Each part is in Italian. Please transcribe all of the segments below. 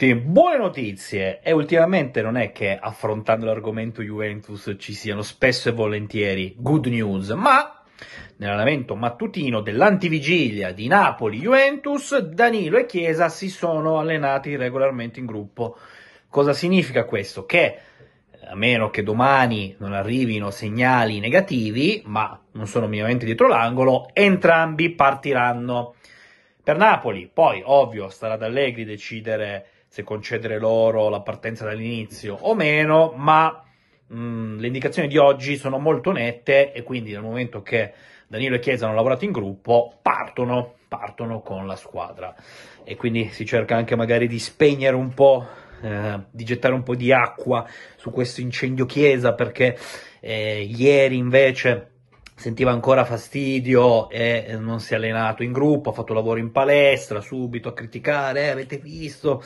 tutti, buone notizie e ultimamente non è che affrontando l'argomento Juventus ci siano spesso e volentieri good news, ma nell'allenamento mattutino dell'antivigilia di Napoli-Juventus Danilo e Chiesa si sono allenati regolarmente in gruppo. Cosa significa questo? Che a meno che domani non arrivino segnali negativi, ma non sono minimamente dietro l'angolo, entrambi partiranno per Napoli. Poi, ovvio, starà ad Allegri decidere se concedere loro la partenza dall'inizio o meno, ma mh, mm, le indicazioni di oggi sono molto nette e quindi nel momento che Danilo e Chiesa hanno lavorato in gruppo, partono, partono con la squadra. E quindi si cerca anche magari di spegnere un po', eh, di gettare un po' di acqua su questo incendio Chiesa, perché eh, ieri invece sentiva ancora fastidio e non si è allenato in gruppo, ha fatto lavoro in palestra, subito a criticare, eh, avete visto,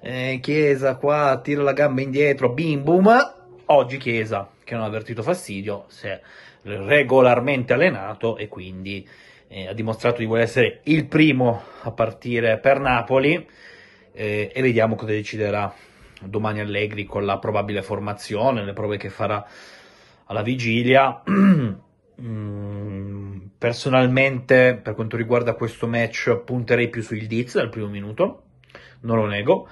eh, Chiesa qua tira la gamba indietro, bim bum, oggi Chiesa che non ha avvertito fastidio, si è regolarmente allenato e quindi eh, ha dimostrato di voler essere il primo a partire per Napoli eh, e vediamo cosa deciderà domani Allegri con la probabile formazione, le prove che farà alla vigilia. Mm, personalmente, per quanto riguarda questo match, punterei più sul Diz dal primo minuto, non lo nego.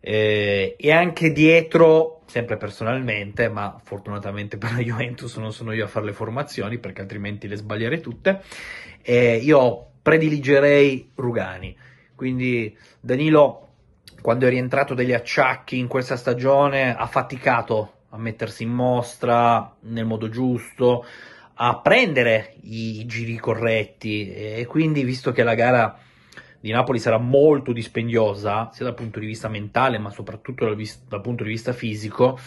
Eh, e anche dietro, sempre personalmente, ma fortunatamente per la Juventus non sono io a fare le formazioni perché altrimenti le sbaglierei tutte. Eh, io prediligerei Rugani. Quindi Danilo, quando è rientrato dagli acciacchi in questa stagione, ha faticato a mettersi in mostra nel modo giusto a prendere i giri corretti. E quindi visto che la gara di Napoli sarà molto dispendiosa sia dal punto di vista mentale ma soprattutto dal, vis- dal punto di vista fisico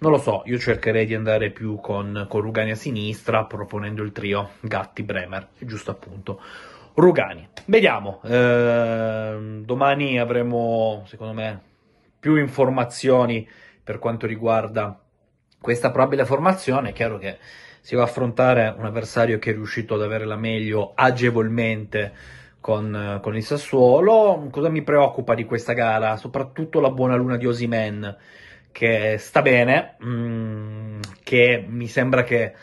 non lo so, io cercherei di andare più con, con Rugani a sinistra proponendo il trio Gatti-Bremer, giusto appunto. Rugani. Vediamo, eh, domani avremo secondo me più informazioni per quanto riguarda questa probabile formazione, è chiaro che si va a affrontare un avversario che è riuscito ad avere la meglio agevolmente con, con, il Sassuolo. Cosa mi preoccupa di questa gara? Soprattutto la buona luna di Osimen, che sta bene, mh, mm, che mi sembra che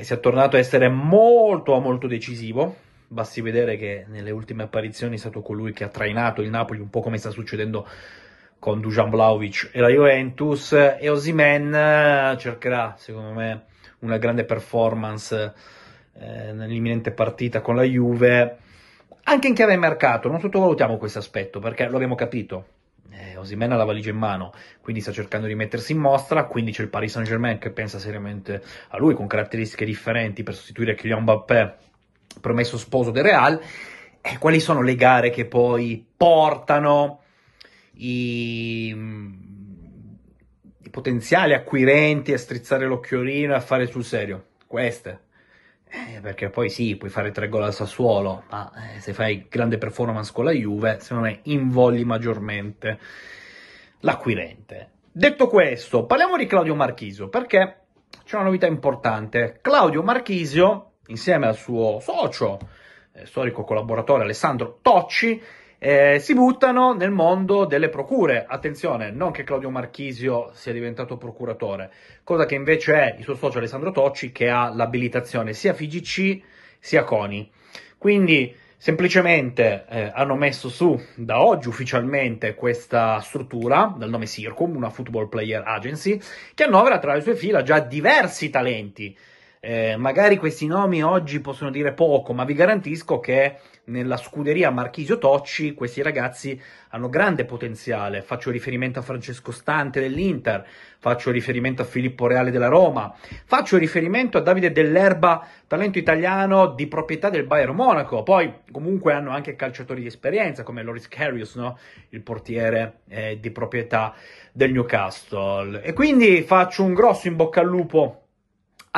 sia tornato a essere molto molto decisivo. Basti vedere che nelle ultime apparizioni è stato colui che ha trainato il Napoli, un po' come sta succedendo con Dujan Vlaovic e la Juventus. E Osimen cercherà, secondo me, una grande performance eh, nell'imminente partita con la Juve, anche in chiave mercato, non sottovalutiamo questo aspetto perché lo abbiamo capito. Eh, Osimena ha la valigia in mano, quindi sta cercando di mettersi in mostra, quindi c'è il Paris Saint-Germain che pensa seriamente a lui con caratteristiche differenti per sostituire Kylian Mbappé, promesso sposo del Real. E quali sono le gare che poi portano i potenziali acquirenti a strizzare l'occhiolino e a fare sul serio. Queste. Eh, perché poi sì, puoi fare tre gol al Sassuolo, ma eh, se fai grande performance con la Juve, secondo me invogli maggiormente l'acquirente. Detto questo, parliamo di Claudio Marchisio, perché c'è una novità importante. Claudio Marchisio, insieme al suo socio, eh, storico collaboratore Alessandro Tocci, eh, si buttano nel mondo delle procure. Attenzione, non che Claudio Marchisio sia diventato procuratore, cosa che invece è il suo socio Alessandro Tocci che ha l'abilitazione sia FIGC sia CONI. Quindi semplicemente eh, hanno messo su da oggi ufficialmente questa struttura dal nome Circum, una football player agency, che annovera tra le sue fila già diversi talenti eh, magari questi nomi oggi possono dire poco, ma vi garantisco che nella scuderia Marchisio Tocci questi ragazzi hanno grande potenziale. Faccio riferimento a Francesco Stante dell'Inter, faccio riferimento a Filippo Reale della Roma, faccio riferimento a Davide Dell'Erba, talento italiano di proprietà del Bayern Monaco. Poi comunque hanno anche calciatori di esperienza come Loris Karius, no? il portiere eh, di proprietà del Newcastle. E quindi faccio un grosso in bocca al lupo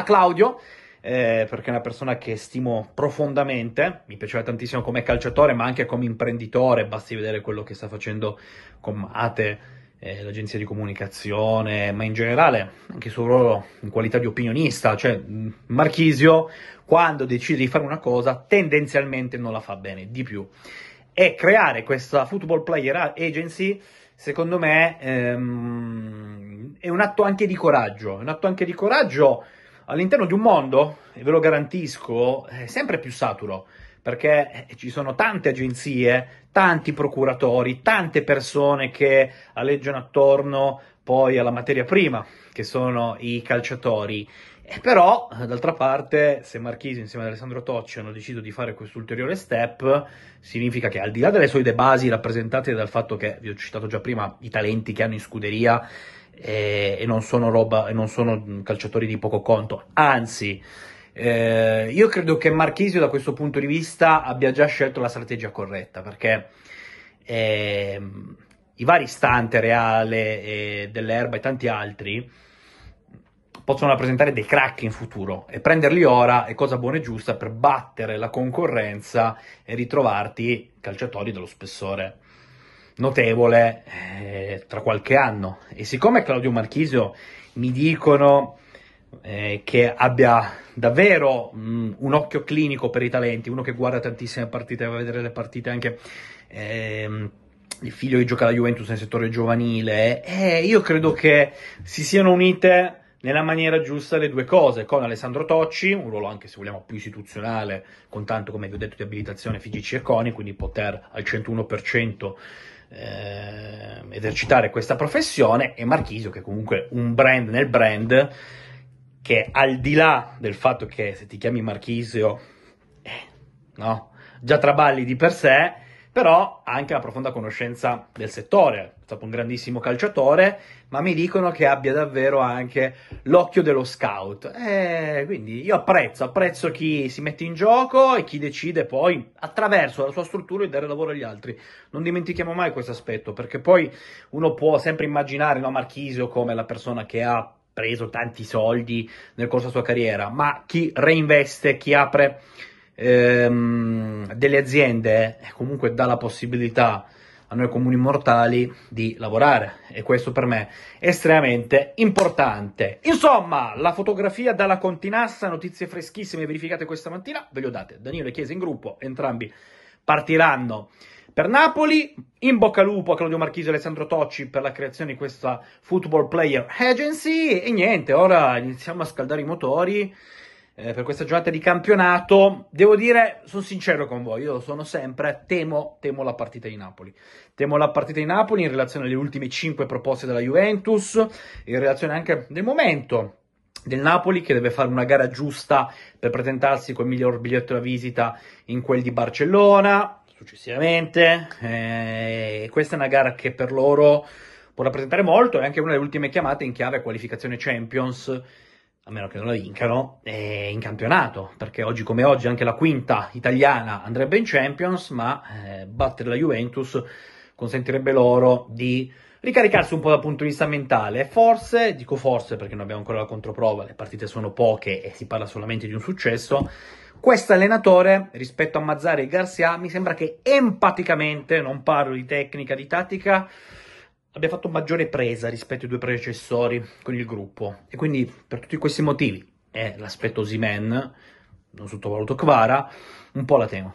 a Claudio, eh, perché è una persona che stimo profondamente, mi piaceva tantissimo come calciatore, ma anche come imprenditore, basti vedere quello che sta facendo con Ate, eh, l'agenzia di comunicazione, ma in generale anche il suo ruolo in qualità di opinionista, cioè Marchisio quando decide di fare una cosa tendenzialmente non la fa bene, di più. E creare questa football player agency secondo me ehm, è un atto anche di coraggio, un atto anche di coraggio all'interno di un mondo, e ve lo garantisco, sempre più saturo, perché eh, ci sono tante agenzie, tanti procuratori, tante persone che alleggiano attorno poi alla materia prima, che sono i calciatori. E però, d'altra parte, se Marchisi insieme ad Alessandro Tocci hanno deciso di fare questo ulteriore step, significa che al di là delle solite basi rappresentate dal fatto che, vi ho citato già prima, i talenti che hanno in scuderia eh, e non sono roba, e non sono calciatori di poco conto, anzi, eh, io credo che Marchisio da questo punto di vista abbia già scelto la strategia corretta, perché eh, i vari Stante, Reale, e dell'Erba e tanti altri possono rappresentare dei crack in futuro e prenderli ora è cosa buona e giusta per battere la concorrenza e ritrovarti calciatori dello spessore notevole eh, tra qualche anno. E siccome Claudio Marchisio mi dicono eh, che abbia davvero mh, mm, un occhio clinico per i talenti, uno che guarda tantissime partite, va a vedere le partite anche ehm, il figlio che gioca alla Juventus nel settore giovanile, eh, io credo che si siano unite nella maniera giusta le due cose, con Alessandro Tocci, un ruolo anche se vogliamo più istituzionale, con tanto come vi ho detto di abilitazione FIGC e CONI, quindi poter al 101% eh, esercitare questa professione, e Marchisio che è comunque un brand nel brand, che al di là del fatto che se ti chiami Marchisio, eh, no, già traballi di per sé, però ha anche una profonda conoscenza del settore, è stato un grandissimo calciatore, ma mi dicono che abbia davvero anche l'occhio dello scout. E quindi io apprezzo, apprezzo chi si mette in gioco e chi decide poi attraverso la sua struttura di dare lavoro agli altri. Non dimentichiamo mai questo aspetto, perché poi uno può sempre immaginare no, Marchisio come la persona che ha preso tanti soldi nel corso della sua carriera, ma chi reinveste, chi apre ehm, delle aziende eh, comunque dà la possibilità a noi comuni mortali di lavorare e questo per me è estremamente importante. Insomma, la fotografia dalla Continassa, notizie freschissime verificate questa mattina, ve le ho date. Daniele Chiesa in gruppo, entrambi partiranno per Napoli. In bocca al lupo a Claudio Marchisi e Alessandro Tocci per la creazione di questa Football Player Agency e niente, ora iniziamo a scaldare i motori eh, per questa giornata di campionato. Devo dire, sono sincero con voi, io sono sempre, temo, temo la partita di Napoli. Temo la partita di Napoli in relazione alle ultime 5 proposte della Juventus, in relazione anche del momento del Napoli che deve fare una gara giusta per presentarsi col miglior biglietto da visita in quel di Barcellona successivamente. Eh, questa è una gara che per loro può rappresentare molto, è anche una delle ultime chiamate in chiave qualificazione Champions a meno che non la vincano, in campionato, perché oggi come oggi anche la quinta italiana andrebbe in Champions, ma eh, battere la Juventus consentirebbe loro di ricaricarsi un po' dal punto di vista mentale. Forse, dico forse perché non abbiamo ancora la controprova, le partite sono poche e si parla solamente di un successo, questo allenatore, rispetto a Mazzari e Garcia, mi sembra che empaticamente, non parlo di tecnica, di tattica, abbia fatto maggiore presa rispetto ai due predecessori con il gruppo e quindi per tutti questi motivi e l'aspetto Simen, non sottovaluto Kvara, un po' la temo.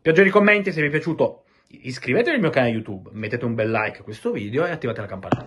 Piacere i commenti, se vi è piaciuto iscrivetevi al mio canale YouTube, mettete un bel like a questo video e attivate la campanella.